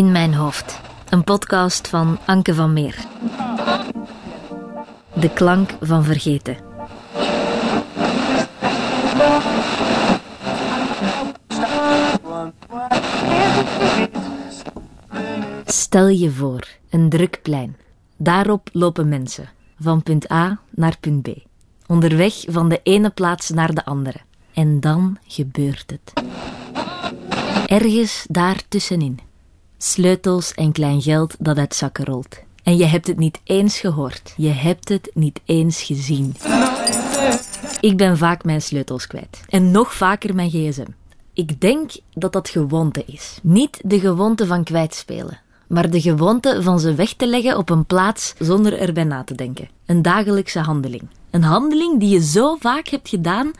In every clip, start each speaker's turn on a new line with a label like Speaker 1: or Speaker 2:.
Speaker 1: In mijn hoofd. Een podcast van Anke van Meer. De klank van vergeten. Stel je voor, een druk plein. Daarop lopen mensen, van punt A naar punt B. Onderweg van de ene plaats naar de andere. En dan gebeurt het. Ergens daar tussenin. Sleutels en klein geld dat uit zakken rolt. En je hebt het niet eens gehoord. Je hebt het niet eens gezien. Ik ben vaak mijn sleutels kwijt. En nog vaker mijn gsm. Ik denk dat dat gewoonte is. Niet de gewoonte van kwijtspelen, maar de gewoonte van ze weg te leggen op een plaats zonder erbij na te denken. Een dagelijkse handeling. Een handeling die je zo vaak hebt gedaan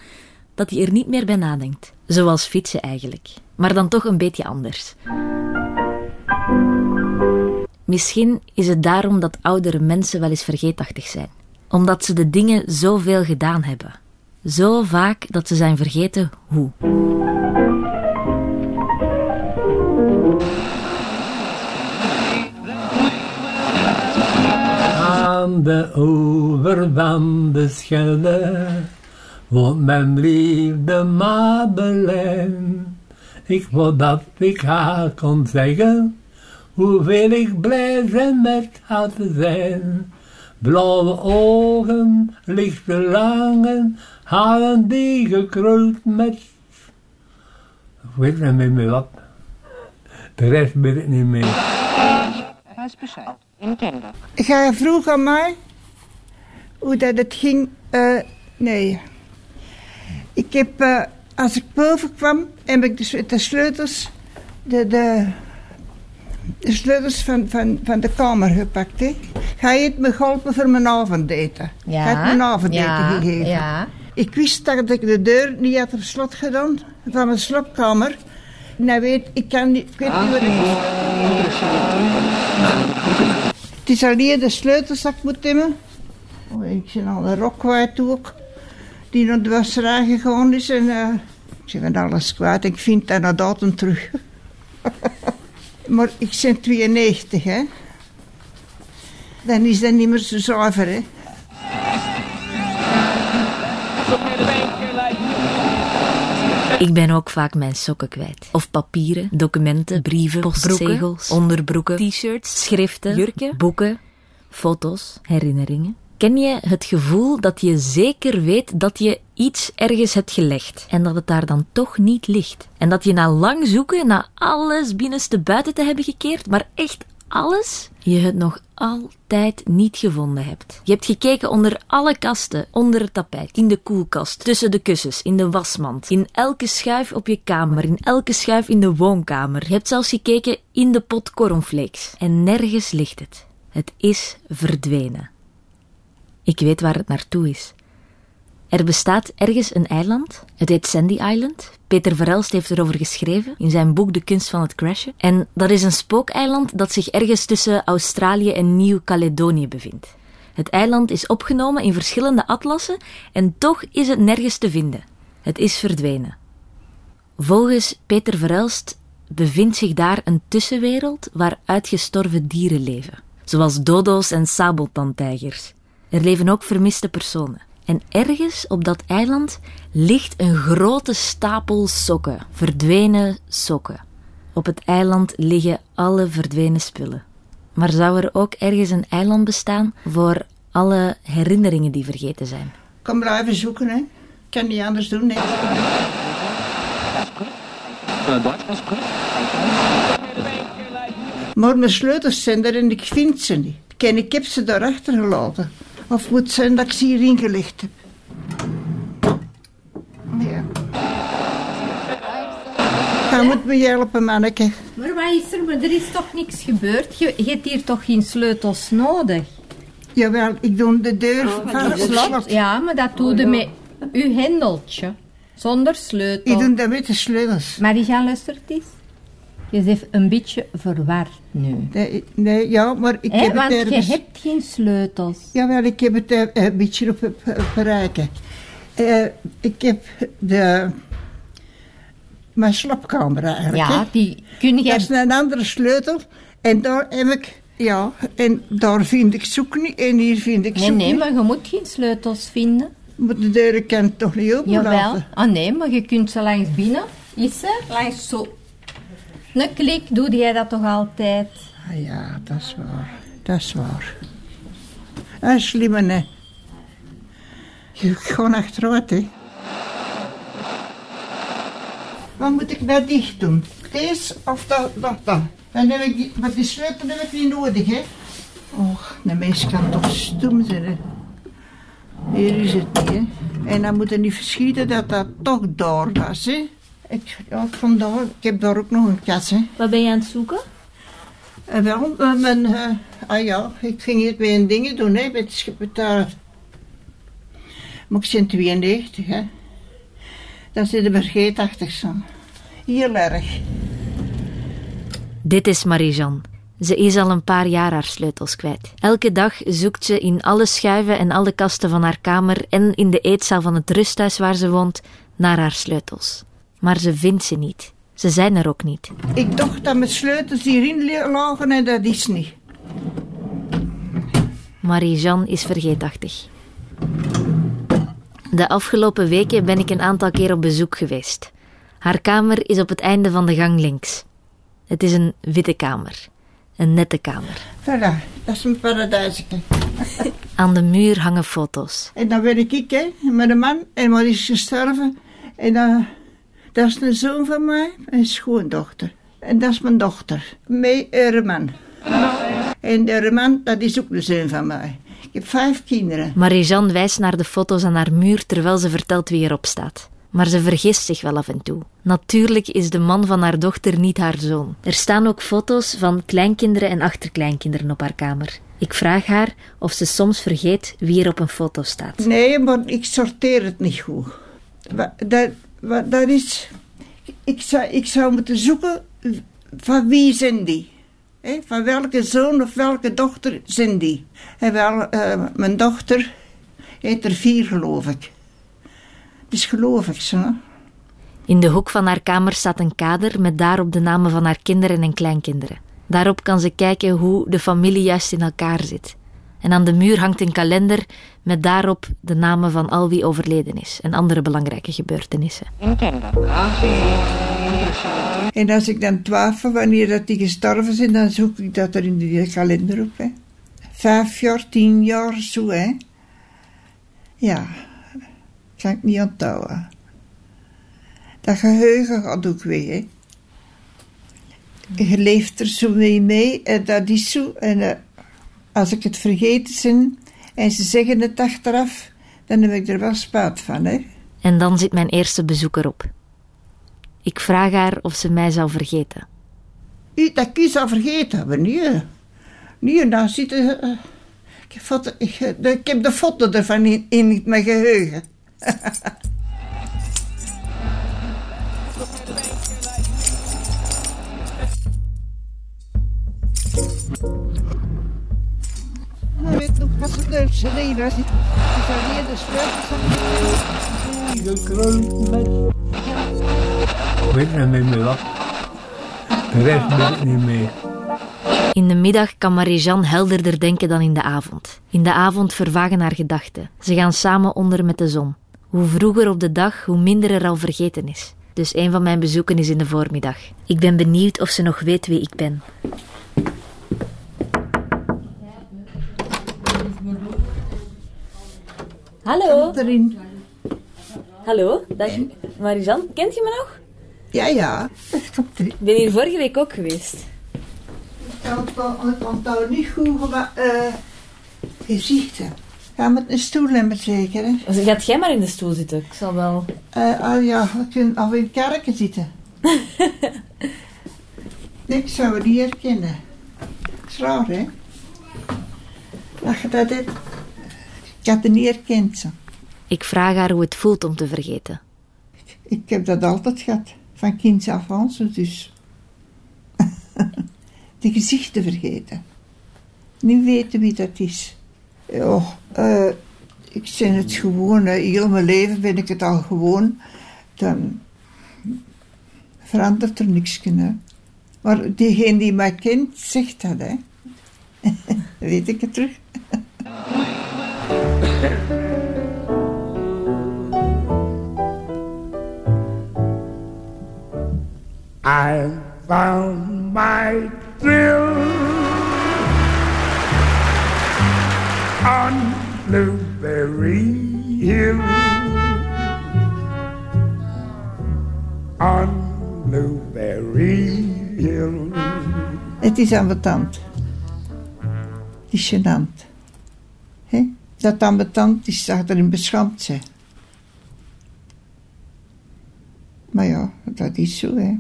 Speaker 1: dat je er niet meer bij nadenkt. Zoals fietsen eigenlijk, maar dan toch een beetje anders. Misschien is het daarom dat oudere mensen wel eens vergeetachtig zijn. Omdat ze de dingen zoveel gedaan hebben. Zo vaak dat ze zijn vergeten hoe.
Speaker 2: Aan de oever van de woont mijn liefde Madeleine. Ik wou dat ik haar kon zeggen, hoeveel ik blij ben met haar te zijn. Blauwe ogen, lichte langen, haren die gekruld met... Ik weet niet meer wat. De rest weet ik niet meer.
Speaker 3: Hij is bescheid. Nintendo.
Speaker 4: Ga je vroeg aan mij? Hoe dat het ging? Eh, nee. Ik heb, eh, als ik boven kwam, heb ik de, de sleutels, de, de sleutels van, van, van de kamer gepakt. Hè. Ga je het me geholpen voor mijn avondeten?
Speaker 5: Ja.
Speaker 4: Je het mijn avondeten
Speaker 5: ja,
Speaker 4: gegeven?
Speaker 5: Ja.
Speaker 4: Ik wist dat ik de deur niet had op slot gedaan van mijn slaapkamer. Nou weet, ik kan niet, ik weet niet wat het is. Het is alleen de ik moet hebben. Oh, ik ben al een rok kwijt ook. Die naar de wasserij gegaan is en eh, ik ben alles kwijt. Ik vind dat naar datum terug. maar ik ben 92 hè. Dan is dat niet meer zo zuiver hè.
Speaker 1: Ik ben ook vaak mijn sokken kwijt. Of papieren, documenten, brieven, postzegels, onderbroeken, t-shirts, schriften, jurken, boeken, foto's, herinneringen. Ken je het gevoel dat je zeker weet dat je iets ergens hebt gelegd en dat het daar dan toch niet ligt? En dat je na lang zoeken, na alles binnenste buiten te hebben gekeerd, maar echt alles, je het nog altijd niet gevonden hebt. Je hebt gekeken onder alle kasten, onder het tapijt, in de koelkast, tussen de kussens, in de wasmand, in elke schuif op je kamer, in elke schuif in de woonkamer. Je hebt zelfs gekeken in de pot cornflakes. En nergens ligt het. Het is verdwenen. Ik weet waar het naartoe is. Er bestaat ergens een eiland. Het heet Sandy Island. Peter Verelst heeft erover geschreven in zijn boek De kunst van het crashen. En dat is een spookeiland dat zich ergens tussen Australië en Nieuw-Caledonië bevindt. Het eiland is opgenomen in verschillende atlassen en toch is het nergens te vinden. Het is verdwenen. Volgens Peter Verelst bevindt zich daar een tussenwereld waar uitgestorven dieren leven, zoals dodo's en sabeltandtijgers. Er leven ook vermiste personen. En ergens op dat eiland ligt een grote stapel sokken, verdwenen sokken. Op het eiland liggen alle verdwenen spullen. Maar zou er ook ergens een eiland bestaan voor alle herinneringen die vergeten zijn?
Speaker 4: Kom blijven zoeken hè. Ik kan niet anders doen nee. Maar mijn sleutels zijn er en ik vind ze niet. Ik heb ze daar achtergelaten. Of moet het zijn dat ik ze hierin gelegd heb. Ja. Hij moet me helpen, manneke.
Speaker 5: Maar wat is er? Maar er is toch niks gebeurd? Je, je hebt hier toch geen sleutels nodig?
Speaker 4: Jawel, ik doe de deur van het slot.
Speaker 5: Ja, maar dat doe je met uw hendeltje. Zonder
Speaker 4: Ik
Speaker 5: sleutel.
Speaker 4: doe dat met de sleutels.
Speaker 5: Marie-Jean, luistert eens. Je bent een beetje verward nu.
Speaker 4: Nee, nee, ja, maar ik heb
Speaker 5: want
Speaker 4: het
Speaker 5: je
Speaker 4: ergens...
Speaker 5: hebt geen sleutels.
Speaker 4: Jawel, ik heb het eh, een beetje op, bereiken. Eh, ik heb de... mijn slaapkamer eigenlijk.
Speaker 5: Ja, die kun
Speaker 4: Dat
Speaker 5: jij...
Speaker 4: is een andere sleutel. En daar heb ik, ja, en daar vind ik zoek niet. En hier vind ik
Speaker 5: Nee,
Speaker 4: zoek
Speaker 5: nee,
Speaker 4: niet.
Speaker 5: maar je moet geen sleutels vinden.
Speaker 4: Maar de deuren kan toch niet open
Speaker 5: Jawel. Ah nee, maar je kunt ze langs binnen. Is ze? Langs zo. Een klik doe jij dat toch altijd?
Speaker 4: Ah ja, dat is waar. Dat is waar. Dat is slim, hè. Je gaat achteruit, hè. Wat moet ik nou dicht doen? Deze of dat? Dan heb ik maar die sleutel heb ik niet nodig, hè. Och, de mens kan toch stom zijn, hè. Hier is het niet, hè. En dan moet je niet verschieten dat dat toch daar was, hè. Ik, ja, vandaar, ik heb daar ook nog een kast, hè.
Speaker 1: Wat ben je aan het zoeken?
Speaker 4: En wel, eh, mijn, eh, ah ja, ik ging het bij een dingen doen, hè, met, daar. Maar ik ben 92, hè. Dat zit er vergeetachtig zo. Heel erg.
Speaker 1: Dit is Marie-Jeanne. Ze is al een paar jaar haar sleutels kwijt. Elke dag zoekt ze in alle schuiven en alle kasten van haar kamer en in de eetzaal van het rusthuis waar ze woont naar haar sleutels. Maar ze vindt ze niet. Ze zijn er ook niet.
Speaker 4: Ik dacht dat mijn sleutels hierin lagen en dat is niet.
Speaker 1: Marie-Jeanne is vergeetachtig. De afgelopen weken ben ik een aantal keer op bezoek geweest. Haar kamer is op het einde van de gang links. Het is een witte kamer. Een nette kamer.
Speaker 4: Voilà, dat is mijn paradijsje.
Speaker 1: Aan de muur hangen foto's.
Speaker 4: En dan ben ik, hè, met een man, en maar is gestorven. En dan, dat is een zoon van mij, een schoondochter. En dat is mijn dochter, met haar man. En de man, dat is ook een zoon van mij. Ik heb vijf kinderen.
Speaker 1: Marie-Jeanne wijst naar de foto's aan haar muur terwijl ze vertelt wie erop staat. Maar ze vergist zich wel af en toe. Natuurlijk is de man van haar dochter niet haar zoon. Er staan ook foto's van kleinkinderen en achterkleinkinderen op haar kamer. Ik vraag haar of ze soms vergeet wie er op een foto staat.
Speaker 4: Nee, maar ik sorteer het niet goed. Dat, wa- dat is... Ik zou, ik zou moeten zoeken van wie zijn die. Van welke zoon of welke dochter zijn die. En wel, eh, mijn dochter heet er vier, geloof ik. Dus geloof ik hè.
Speaker 1: In de hoek van haar kamer staat een kader met daarop de namen van haar kinderen en kleinkinderen. Daarop kan ze kijken hoe de familie juist in elkaar zit. En aan de muur hangt een kalender met daarop de namen van al wie overleden is en andere belangrijke gebeurtenissen.
Speaker 4: En als ik dan twijfel wanneer dat die gestorven zijn, dan zoek ik dat er in de kalender op. Hè. Vijf jaar, tien jaar, zo hè. Ja, kan ik niet onthouden. Dat geheugen gaat ook weg, hè. Je leeft er zo mee mee en dat is zo. En eh, als ik het vergeten en ze zeggen het achteraf, dan heb ik er wel spijt van, hè.
Speaker 1: En dan zit mijn eerste bezoek erop. Ik vraag haar of ze mij zou vergeten.
Speaker 4: U, dat kun je zou vergeten, maar nee. Nee, nou zit eh, ik, heb ik, eh, ik heb de foto ervan in, in mijn geheugen. Hier de sleutels van...
Speaker 2: Gekroond met. Ik weet niet meer meer wat. De rest weet ik niet meer.
Speaker 1: In de middag kan Marie-Jeanne helderder denken dan in de avond. In de avond vervagen haar gedachten. Ze gaan samen onder met de zon. Hoe vroeger op de dag, hoe minder er al vergeten is. Dus een van mijn bezoeken is in de voormiddag. Ik ben benieuwd of ze nog weet wie ik ben. Hallo,
Speaker 4: Erin.
Speaker 1: hallo, dag Marie-Jeanne. Kent je me nog?
Speaker 4: Ja, ja.
Speaker 1: Ik ben hier vorige week ook geweest.
Speaker 4: Ik ik onthoud niet goed gema- eh, gezichten. Ga met een stoel hebben zeker, hè?
Speaker 1: Dus gaat jij maar in de stoel zitten. Ik zal wel...
Speaker 4: Eh, ah ja, we kunnen al in kerken zitten. ik zou het niet herkennen. Dat is raar, hè? Dat je dat hebt. Ik had het niet herkend, zo.
Speaker 1: Ik vraag haar hoe het voelt om te vergeten.
Speaker 4: Ik heb dat altijd gehad. Van kinds af aan, dus. De gezichten vergeten. Niet weten wie dat is. Ja, eh, ik ben het gewoon. hè. Heel mijn leven ben ik het al gewoon. Dan verandert er niks. Hè. Maar diegene die mij kent, zegt dat. Hè. Weet ik het terug.
Speaker 6: I found my thrill on Blueberry Hill. On Blueberry Hill.
Speaker 4: Het is ambetant. Het is gênant. Hè? Dat ambetant is, dat erin beschaamd zijn. Maar ja, dat is zo, hè.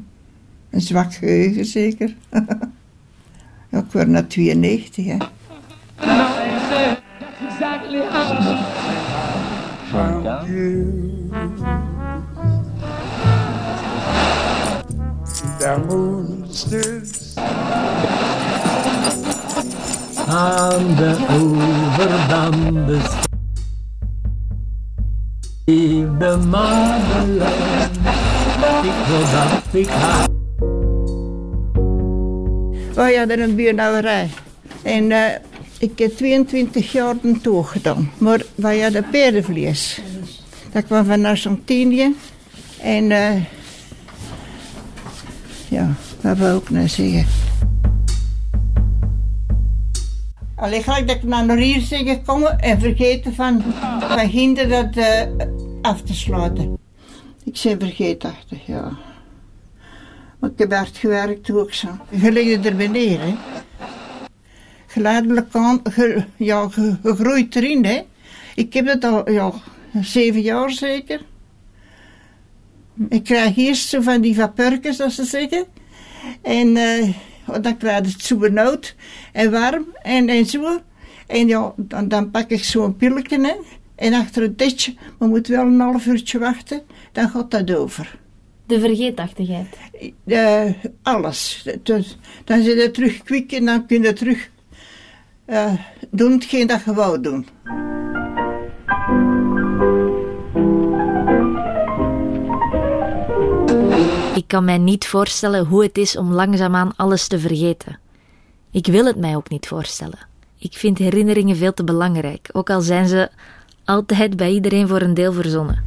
Speaker 4: Een zwak geheugen zeker. ja, ik word na 92, hè.
Speaker 6: You. The moon
Speaker 2: aan de overdam beschreef de Madeleine. Ik wil dat ik haar
Speaker 4: Wij hadden een buurnauwerij. En eh, ik heb 22 jaar toog gedaan. Maar wij hadden paardenvlees. Dat kwam van Argentinië. En eh, ja, dat wil ik nou zeggen. Alleen gelijk dat ik naar hier ben gekomen en vergeten van, van hinder dat eh, af te sluiten. Ik ben vergeetachtig, ja. Maar ik heb hard gewerkt ook zo. Je ligt er beneden, hè. Geleidelijk aan, ja, ge- gegroeid erin, hè. Ik heb het al, ja, zeven jaar zeker. Ik krijg eerst zo van die vapurkjes, dat ze zeggen. En eh, dan krijg je het zo benauwd en warm en, en zo. En ja, dan, dan pak ik zo'n pilletje in. En achter het ditje, maar moet wel een half uurtje wachten, dan gaat dat over.
Speaker 1: De vergeetachtigheid.
Speaker 4: Eh, alles. Dus, dan zit je terug kwik en dan kun je terug eh, doen hetgeen dat je wou doen.
Speaker 1: Ik kan mij niet voorstellen hoe het is om langzaamaan alles te vergeten. Ik wil het mij ook niet voorstellen. Ik vind herinneringen veel te belangrijk, ook al zijn ze altijd bij iedereen voor een deel verzonnen.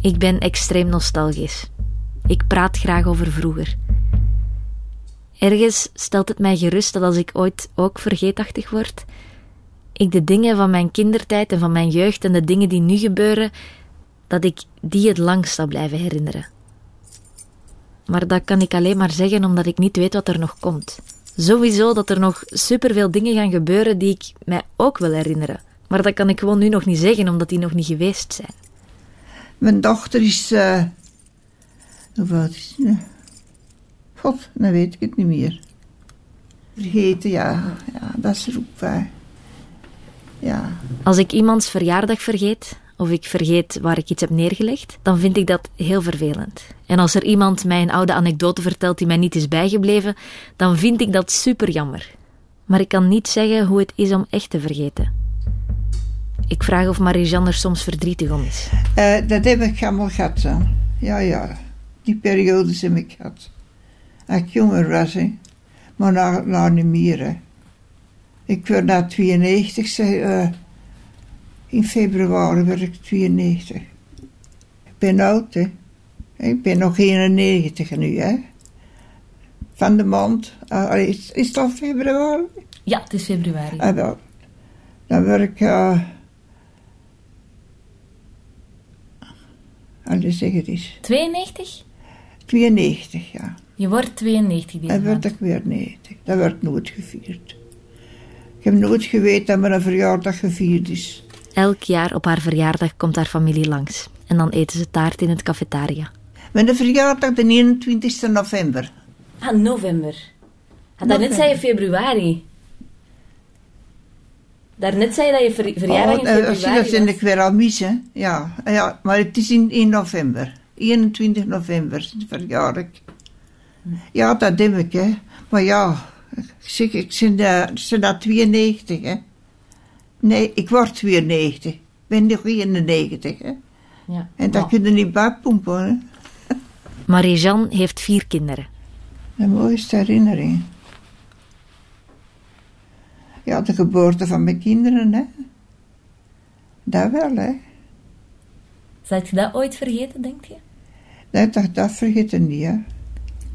Speaker 1: Ik ben extreem nostalgisch. Ik praat graag over vroeger. Ergens stelt het mij gerust dat als ik ooit ook vergeetachtig word, ik de dingen van mijn kindertijd en van mijn jeugd en de dingen die nu gebeuren, dat ik die het langst zal blijven herinneren. Maar dat kan ik alleen maar zeggen omdat ik niet weet wat er nog komt. Sowieso dat er nog superveel dingen gaan gebeuren die ik mij ook wil herinneren. Maar dat kan ik gewoon nu nog niet zeggen omdat die nog niet geweest zijn.
Speaker 4: Mijn dochter is. eh hoe oud is ze? God, dan weet ik het niet meer. Vergeten, ja. ja dat is ook bij. Ja.
Speaker 1: Als ik iemands verjaardag vergeet, of ik vergeet waar ik iets heb neergelegd, dan vind ik dat heel vervelend. En als er iemand mij een oude anekdote vertelt die mij niet is bijgebleven, dan vind ik dat super jammer. Maar ik kan niet zeggen hoe het is om echt te vergeten. Ik vraag of Marie-Jeanne er soms verdrietig om is.
Speaker 4: Eh, dat heb ik allemaal gehad. Ja, ja. Die periodes heb ik gehad. Als ik jonger was. Maar nou, nou niet meer. Ik werd na 92, zeg, eh, in februari werd ik 92. Ik ben oud, hè. Ik ben nog 91 nu, hè. Van de maand. Ah, is, is het al februari?
Speaker 1: Ja, het is februari.
Speaker 4: Ah, wel. Dan werd ik. Uh, Allee, zeg het eens.
Speaker 1: 92?
Speaker 4: 92, ja.
Speaker 1: Je wordt 92 deze
Speaker 4: En werd ik weer 90. Dat werd nooit gevierd. Ik heb nooit geweten dat mijn verjaardag gevierd is.
Speaker 1: Elk jaar op haar verjaardag komt haar familie langs. En dan eten ze taart in het cafetaria.
Speaker 4: Mijn verjaardag de 21 november.
Speaker 1: Ah, november. Ah, daarnet zei je februari. Daarnet zei je dat je ver- verjaardag in
Speaker 4: Oh, eh,
Speaker 1: februari
Speaker 4: dat
Speaker 1: was.
Speaker 4: ik weer al mis, hè. Ja, ja, maar het is in, in november. 21 november verjaar ik. Ja, dat heb ik, hè. Maar ja, ik zeg, ik ben, uh, ben dat 92, hè. Nee, ik word 92. Ik ben nog 91, hè.
Speaker 1: Ja.
Speaker 4: En dat kun je niet hè.
Speaker 1: Marie-Jeanne heeft vier kinderen.
Speaker 4: De mooiste herinnering. Ja, de geboorte van mijn kinderen, hè. Dat wel, hè.
Speaker 1: Zal je dat ooit vergeten, denk je?
Speaker 4: Nee, dat, dat vergeet je niet, hè.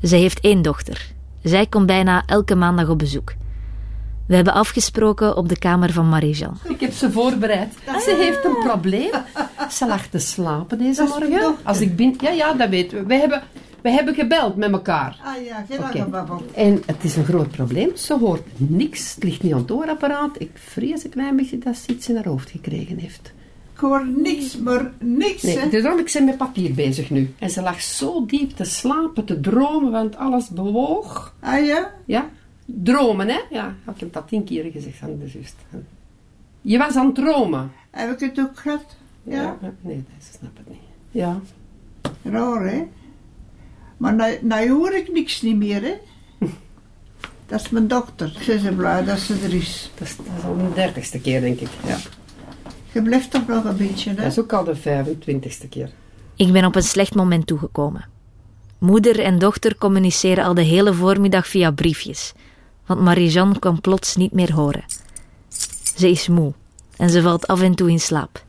Speaker 1: Ze heeft één dochter. Zij komt bijna elke maandag op bezoek. We hebben afgesproken op de kamer van Marie-Jeanne.
Speaker 7: Ik heb ze voorbereid. Ze heeft een probleem. Ze lag te slapen deze morgen. Als ik bin... Ja, ja, dat weten we. We hebben, we hebben gebeld met elkaar.
Speaker 4: Ah ja, geen
Speaker 7: Oké.
Speaker 4: babbel.
Speaker 7: En het is een groot probleem. Ze hoort niks. Het ligt niet aan het oorapparaat. Ik vrees een klein beetje dat ze iets in haar hoofd gekregen heeft.
Speaker 4: Ik hoor niks, maar niks,
Speaker 7: Nee,
Speaker 4: hè.
Speaker 7: dus daarom ik ben met papier bezig nu. En ze lag zo diep te slapen, te dromen, want alles bewoog.
Speaker 4: Ah ja?
Speaker 7: Ja, dromen, hè? Ja, ik heb dat tien keer gezegd aan de zus. Je was aan het dromen.
Speaker 4: Heb ik het ook gehad? Ja.
Speaker 7: Nee, nee, ze snapt het niet. Ja.
Speaker 4: Raar, hè? Maar nu, hoor ik niks niet meer, hè. Dat is mijn dochter. Ik ben zo blij dat ze er is.
Speaker 7: Dat is, dat is al de dertigste keer, denk ik. Ja.
Speaker 4: Je blijft toch nog een beetje, hè?
Speaker 7: Dat is ook al de 25ste keer.
Speaker 1: Ik ben op een slecht moment toegekomen. Moeder en dochter communiceren al de hele voormiddag via briefjes, want Marie-Jeanne kan plots niet meer horen. Ze is moe en ze valt af en toe in slaap.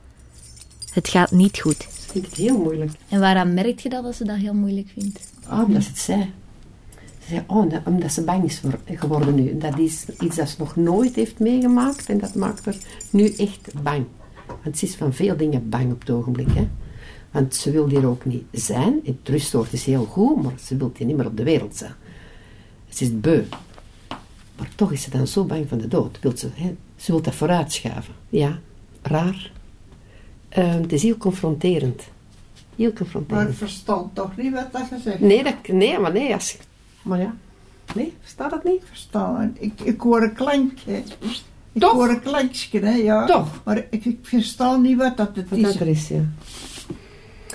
Speaker 1: Het gaat niet goed.
Speaker 7: Ze vindt het heel moeilijk.
Speaker 1: En waaraan merk je dat als ze dat heel moeilijk vindt?
Speaker 7: Ah, omdat ze het zei. Ze zei, oh, dat- omdat ze bang is geworden nu. Dat is iets dat ze nog nooit heeft meegemaakt en dat maakt haar nu echt bang. Want ze is van veel dingen bang op het ogenblik. Hè? Want ze wil hier ook niet zijn. Het rustsoort is heel goed, maar ze wil hier niet meer op de wereld zijn. Ze is beu. Maar toch is ze dan zo bang van de dood. Wil ze, hè? ze wil dat vooruitschuiven. Ja, raar. Eh, het is heel confronterend. Heel
Speaker 4: Maar
Speaker 7: confronterend.
Speaker 4: ik verstand toch niet wat dat je zegt.
Speaker 7: Nee, dat, nee, maar nee, als Maar ja. Nee, verstaat dat niet?
Speaker 4: Verstaan. Ik, ik hoor een klankje. Ik
Speaker 7: Toch?
Speaker 4: hoor een klankje, hè, ja.
Speaker 7: Toch?
Speaker 4: Maar ik, ik versta niet wat dat het
Speaker 7: Wat
Speaker 4: is.
Speaker 7: dat er is, ja.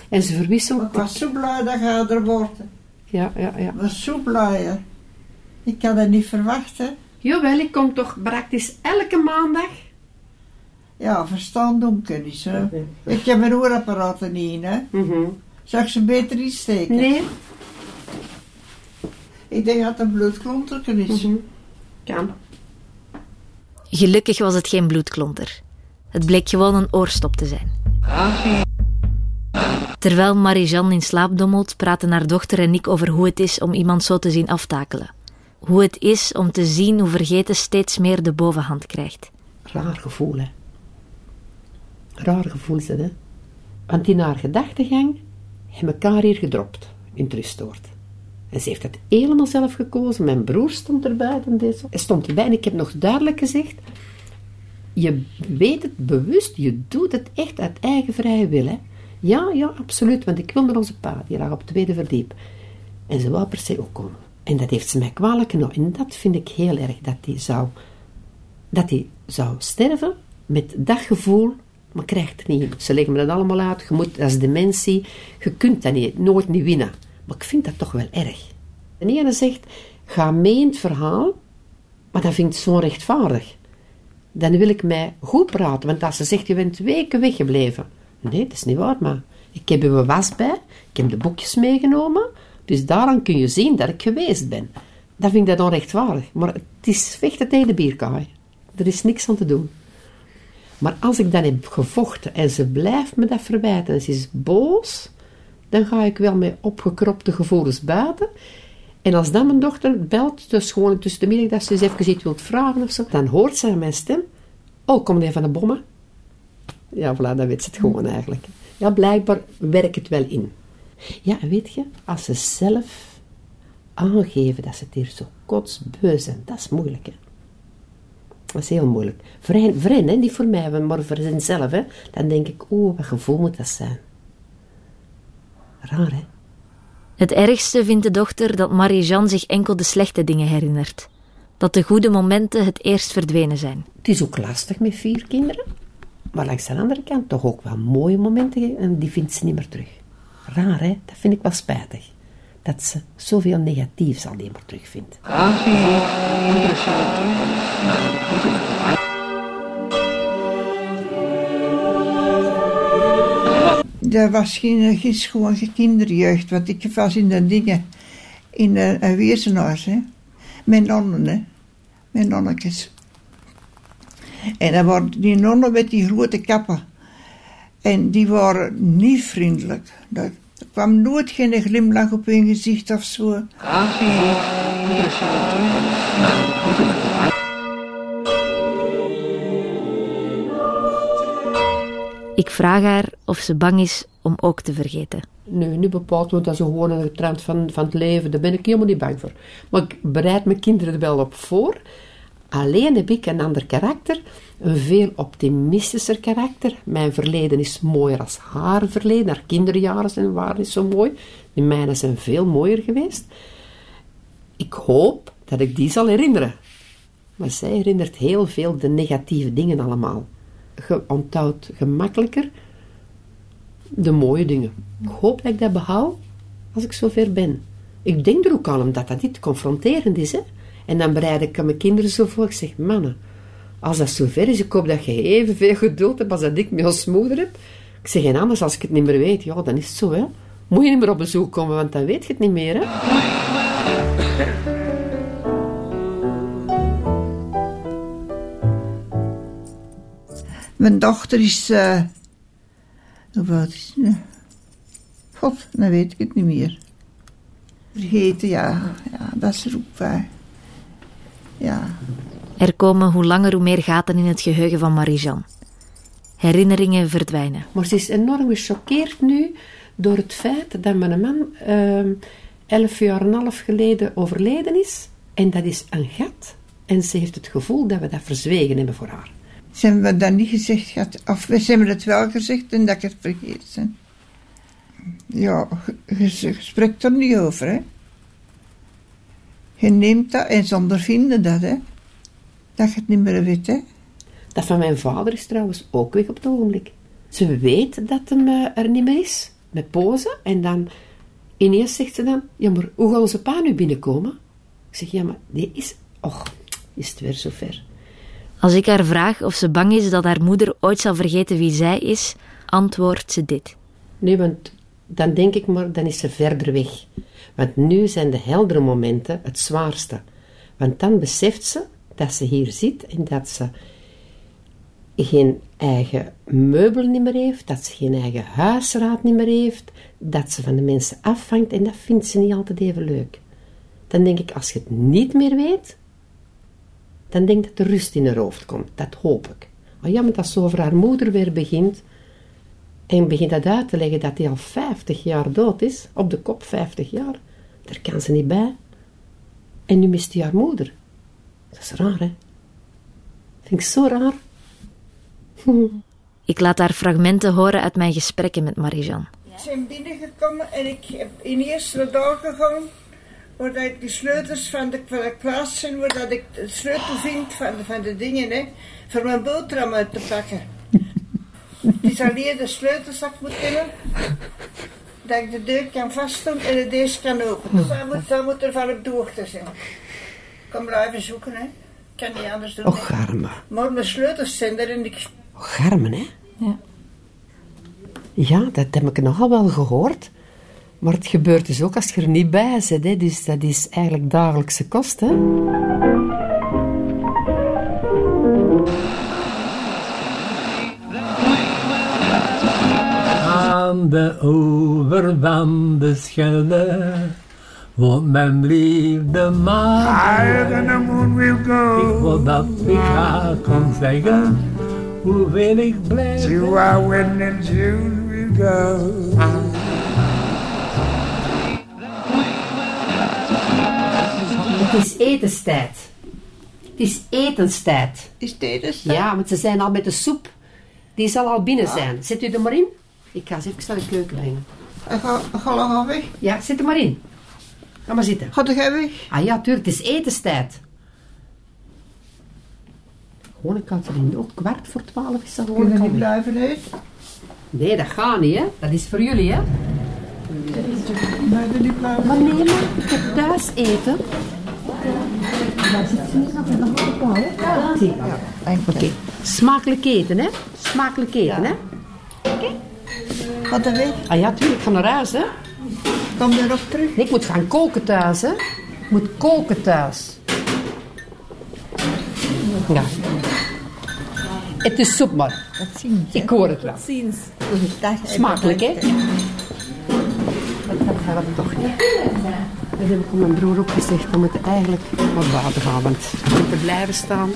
Speaker 7: En ze verwisselt.
Speaker 4: Maar ik was zo blij dat je er wordt.
Speaker 7: Ja, ja, ja.
Speaker 4: Ik was zo blij, hè. Ik had het niet verwacht, hè.
Speaker 7: Jawel, ik kom toch praktisch elke maandag.
Speaker 4: Ja, verstaan donker niet, hè.
Speaker 7: Nee.
Speaker 4: Ik heb mijn oorapparaten niet in, hè.
Speaker 7: Mhm.
Speaker 4: Zou ik ze beter insteken?
Speaker 7: Nee.
Speaker 4: Ik denk dat het een bloedklonterken is.
Speaker 7: Mhm. Kan.
Speaker 1: Gelukkig was het geen bloedklonter. Het bleek gewoon een oorstop te zijn. Terwijl Marie-Jeanne in slaap dommelt, praten haar dochter en ik over hoe het is om iemand zo te zien aftakelen. Hoe het is om te zien hoe vergeten steeds meer de bovenhand krijgt.
Speaker 7: Raar gevoel, hè. Raar gevoel het, hè. Want in haar gedachtegang hebben elkaar hier gedropt, in het rustoord. En ze heeft het helemaal zelf gekozen. Mijn broer stond erbij. En deze. Stond erbij en ik heb nog duidelijk gezegd... Je weet het bewust, je doet het echt uit eigen vrije wil, hè. Ja, ja, absoluut, want ik wil naar onze pa, die lag op het tweede verdiep. En ze wou per se ook komen. En dat heeft ze mij kwalijk genomen. En dat vind ik heel erg, dat die zou dat hij zou sterven met dat gevoel, maar krijgt het niet. Ze leggen me dat allemaal uit. Je moet, dat is dementie. Je kunt dat niet, nooit niet winnen. Maar ik vind dat toch wel erg. De ene zegt, ga mee in het verhaal, maar dat vind ik zo rechtvaardig. Dan wil ik mij goed praten, want als ze zegt, je bent weken weggebleven. Nee, dat is niet waar, maar ik heb uw was bij, ik heb de boekjes meegenomen, dus daaraan kun je zien dat ik geweest ben. Dan vind ik dat onrechtvaardig. Maar het is vechten tegen de bierkaai. Er is niks aan te doen. Maar als ik dan heb gevochten en ze blijft me dat verwijten en ze is boos, dan ga ik wel met opgekropte gevoelens buiten. En als dan mijn dochter belt, dus gewoon tussen de middag, dat ze eens even iets wilt vragen of zo, dan hoort ze aan mijn stem, oh, kom jij van de bommen? Ja, voilà, dan weet ze het gewoon eigenlijk. Ja, blijkbaar werkt het wel in. Ja, en weet je, als ze zelf aangeven dat ze het hier zo kotsbeu zijn, dat is moeilijk, hè. Dat is heel moeilijk. Voor hen, voor hen, hè, niet voor mij, maar voor hen zelf, hè. Dan denk ik, oeh, wat gevoel moet dat zijn. Raar, hè.
Speaker 1: Het ergste vindt de dochter dat Marie-Jeanne zich enkel de slechte dingen herinnert. Dat de goede momenten het eerst verdwenen zijn.
Speaker 7: Het is ook lastig met vier kinderen. Maar langs de andere kant toch ook wel mooie momenten en die vindt ze niet meer terug. Raar, hè? Dat vind ik wel spijtig. Dat ze zoveel negatiefs alleen maar terugvindt.
Speaker 4: dat was geen, gewoon geen kinderjeugd, want ik was in de dingen, in een, wezenhuis, hè. Met nonnen, hè. Met nonnetjes. En dan waren die nonnen met die grote kappen. En die waren niet vriendelijk. Dat, er kwam nooit geen glimlach op hun gezicht of zo.
Speaker 1: Ik vraag haar of ze bang is om ook te vergeten.
Speaker 7: Nee, niet bepaald, want dat is gewoon een trend van, van het leven. Daar ben ik helemaal niet bang voor. Maar ik bereid mijn kinderen er wel op voor. Alleen heb ik een ander karakter, een veel optimistischer karakter. Mijn verleden is mooier als haar verleden. Haar kinderjaren zijn waar niet zo mooi. De mijne zijn veel mooier geweest. Ik hoop dat ik die zal herinneren. Maar zij herinnert heel veel de negatieve dingen allemaal. Je onthoudt gemakkelijker de mooie dingen. Ik hoop dat ik dat behoud als ik zover ben. Ik denk er ook aan omdat dat niet confronterend is. Hè? En dan bereid ik aan mijn kinderen zo voor. Ik zeg, mannen, als dat zover is, ik hoop dat je evenveel geduld hebt als dat ik met ons moeder heb. Ik zeg, en anders als ik het niet meer weet, ja, dan is het zo, hè. Moet je niet meer op bezoek komen, want dan weet je het niet meer, hè.
Speaker 4: Mijn dochter is. oud is ze? God, dan weet ik het niet meer. Vergeten, ja. Ja, dat is bij. Ja.
Speaker 1: Er komen hoe langer hoe meer gaten in het geheugen van Marie-Jeanne. Herinneringen verdwijnen.
Speaker 7: Maar ze is enorm gechoqueerd nu door het feit dat mijn man ehm, elf jaar en een half geleden overleden is. En dat is een gat. En ze heeft het gevoel dat we dat verzwegen hebben voor haar.
Speaker 4: Ze hebben me dat niet gezegd gehad. Of ze hebben het wel gezegd en dat ik het vergeten. Ja, je, je spreekt er niet over, hè. Je neemt dat en ze ondervinden dat, hè. Dat je het niet meer weet, hè.
Speaker 7: Dat van mijn vader is trouwens ook weg op het ogenblik. Ze weet dat hem eh, er niet meer is, met pozen. En dan ineens zegt ze dan, ja maar hoe gaat onze pa nu binnenkomen? Ik zeg, ja maar die is, och, is het weer zover.
Speaker 1: Als ik haar vraag of ze bang is dat haar moeder ooit zal vergeten wie zij is, antwoordt ze dit.
Speaker 7: Nee, want dan denk ik maar, dan is ze verder weg. Want nu zijn de heldere momenten het zwaarste. Want dan beseft ze dat ze hier zit en dat ze geen eigen meubelen niet meer heeft, dat ze geen eigen huisraad niet meer heeft, dat ze van de mensen afhangt en dat vindt ze niet altijd even leuk. Dan denk ik, als je het niet meer weet, dan denk ik dat de rust in haar hoofd komt. Dat hoop ik. Maar ja, maar dat ze over haar moeder weer begint en begint dat uit te leggen dat hij al 50 jaar dood is, op de kop 50 jaar, daar kan ze niet bij. En nu mist hij haar moeder. Dat is raar, hè? Vind ik zo raar.
Speaker 1: Ik laat haar fragmenten horen uit mijn gesprekken met Marie-Jeanne.
Speaker 4: Ik ben binnengekomen en ik heb in eerst naar daar gegaan, waar ik de sleutels van de, van de klas zijn, waar dat ik de sleutel vind van, de- van de dingen, hè, voor mijn boterham uit te pakken. Het is alleen de sleutelzak moet hebben, dat ik de deur kan vastdoen en de deur kan openen. Dus dat moet, dat moet er van op de hoogte zijn. Kom blijven zoeken, hè. Ik kan niet anders doen.
Speaker 7: Och,
Speaker 4: hè.
Speaker 7: arme.
Speaker 4: Maar mijn sleutels zijn er en ik
Speaker 7: Och, arme, hè?
Speaker 1: Ja.
Speaker 7: Ja, dat heb ik nogal wel gehoord. Maar het gebeurt dus ook als je er niet bij zit. Hè. Dus dat is eigenlijk dagelijkse kost. Hè.
Speaker 2: Aan de oever van de Schelde woont mijn liefde maar.
Speaker 6: Higher than the moon we'll
Speaker 2: Ik
Speaker 6: go
Speaker 2: wil dat ik haar kon zeggen hoeveel ik blij ben.
Speaker 6: to our wedding in June we'll go.
Speaker 7: Het is etenstijd. Het is etenstijd.
Speaker 4: is tijdens.
Speaker 7: Ja, want ze zijn al met de soep. Die zal al binnen zijn. Zet u er maar in. Ik ga eens even naar de keuken brengen.
Speaker 4: Ga, ga lang weg.
Speaker 7: Ja, zet er maar in. Ga maar zitten.
Speaker 4: Ga jij weg?
Speaker 7: Ah ja, tuurlijk, het is etenstijd. Gewoon een kat erin. Ook kwart voor twaalf is dat gewoon
Speaker 4: Kunnen niet blijven uit?
Speaker 7: Nee, dat gaat niet, hè. Dat is voor jullie, hè.
Speaker 4: Blijven niet blijven
Speaker 7: Maar nee, maar ik heb thuis eten. Zie. Oké. Smakelijk eten, hè. Smakelijk eten, hè.
Speaker 4: Ga Weg?
Speaker 7: Ah ja, tuurlijk, ik ga naar huis, hè.
Speaker 4: Kom erop terug.
Speaker 7: Nee, ik moet gaan koken thuis, hè. Ik moet koken thuis. Ja. Het is soep, maar.
Speaker 4: Dat zien.
Speaker 7: Ik hoor het wel.
Speaker 4: Dat-
Speaker 7: Smakelijk, hè? Dat gaat toch niet. Dat heb ik aan mijn broer ook gezegd. We moeten eigenlijk wat water gaan, want we moeten blijven staan.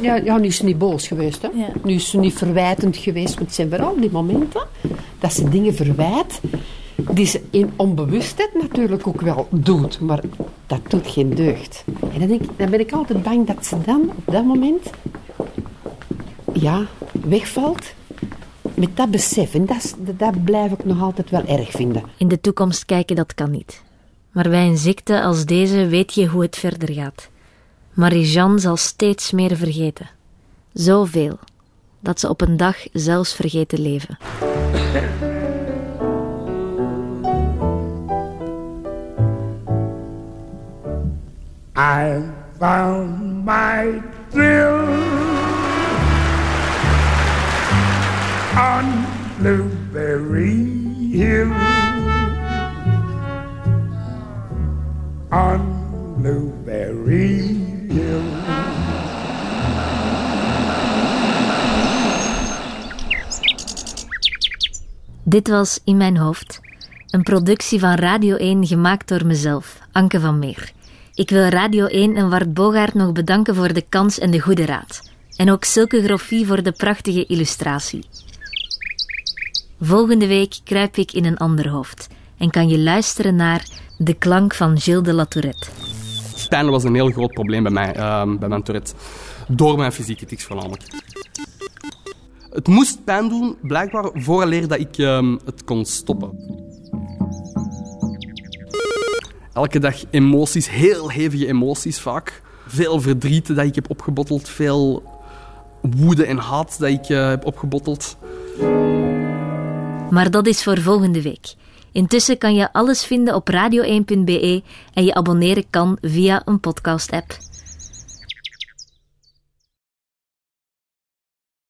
Speaker 7: Ja, ja, nu is ze niet boos geweest. Hè?
Speaker 5: Ja.
Speaker 7: Nu is ze niet verwijtend geweest. Want het zijn vooral die momenten dat ze dingen verwijt die ze in onbewustheid natuurlijk ook wel doet. Maar dat doet geen deugd. En dan, denk dan ben ik altijd bang dat ze dan op dat moment ja, wegvalt met dat besef. En dat, dat blijf ik nog altijd wel erg vinden.
Speaker 1: In de toekomst kijken, dat kan niet. Maar bij een ziekte als deze weet je hoe het verder gaat. Marie-Jeanne zal steeds meer vergeten. Zoveel, dat ze op een dag zelfs vergeet te leven.
Speaker 6: I found my thrill on Blueberry Blueberry
Speaker 1: Dit was In Mijn Hoofd, een productie van Radio 1 gemaakt door mezelf, Anke van Meer. Ik wil Radio 1 en Wart Bogaert nog bedanken voor de kans en de goede raad. En ook Silke Groffie voor de prachtige illustratie. Volgende week kruip ik in een ander hoofd en kan je luisteren naar De klank van Gilles de Latourette.
Speaker 8: Pijn was een heel groot probleem bij mij, ehm, bij mijn Tourette. Door mijn fysieke tics voornamelijk. Het moest pijn doen, blijkbaar, vooraleer dat ik ehm, het kon stoppen. Elke dag emoties, heel hevige emoties vaak. Veel verdriet dat ik heb opgebotteld, veel woede en haat dat ik eh, heb opgebotteld.
Speaker 1: Maar dat is voor volgende week. Intussen kan je alles vinden op radio1.be en je abonneren kan via een podcast-app.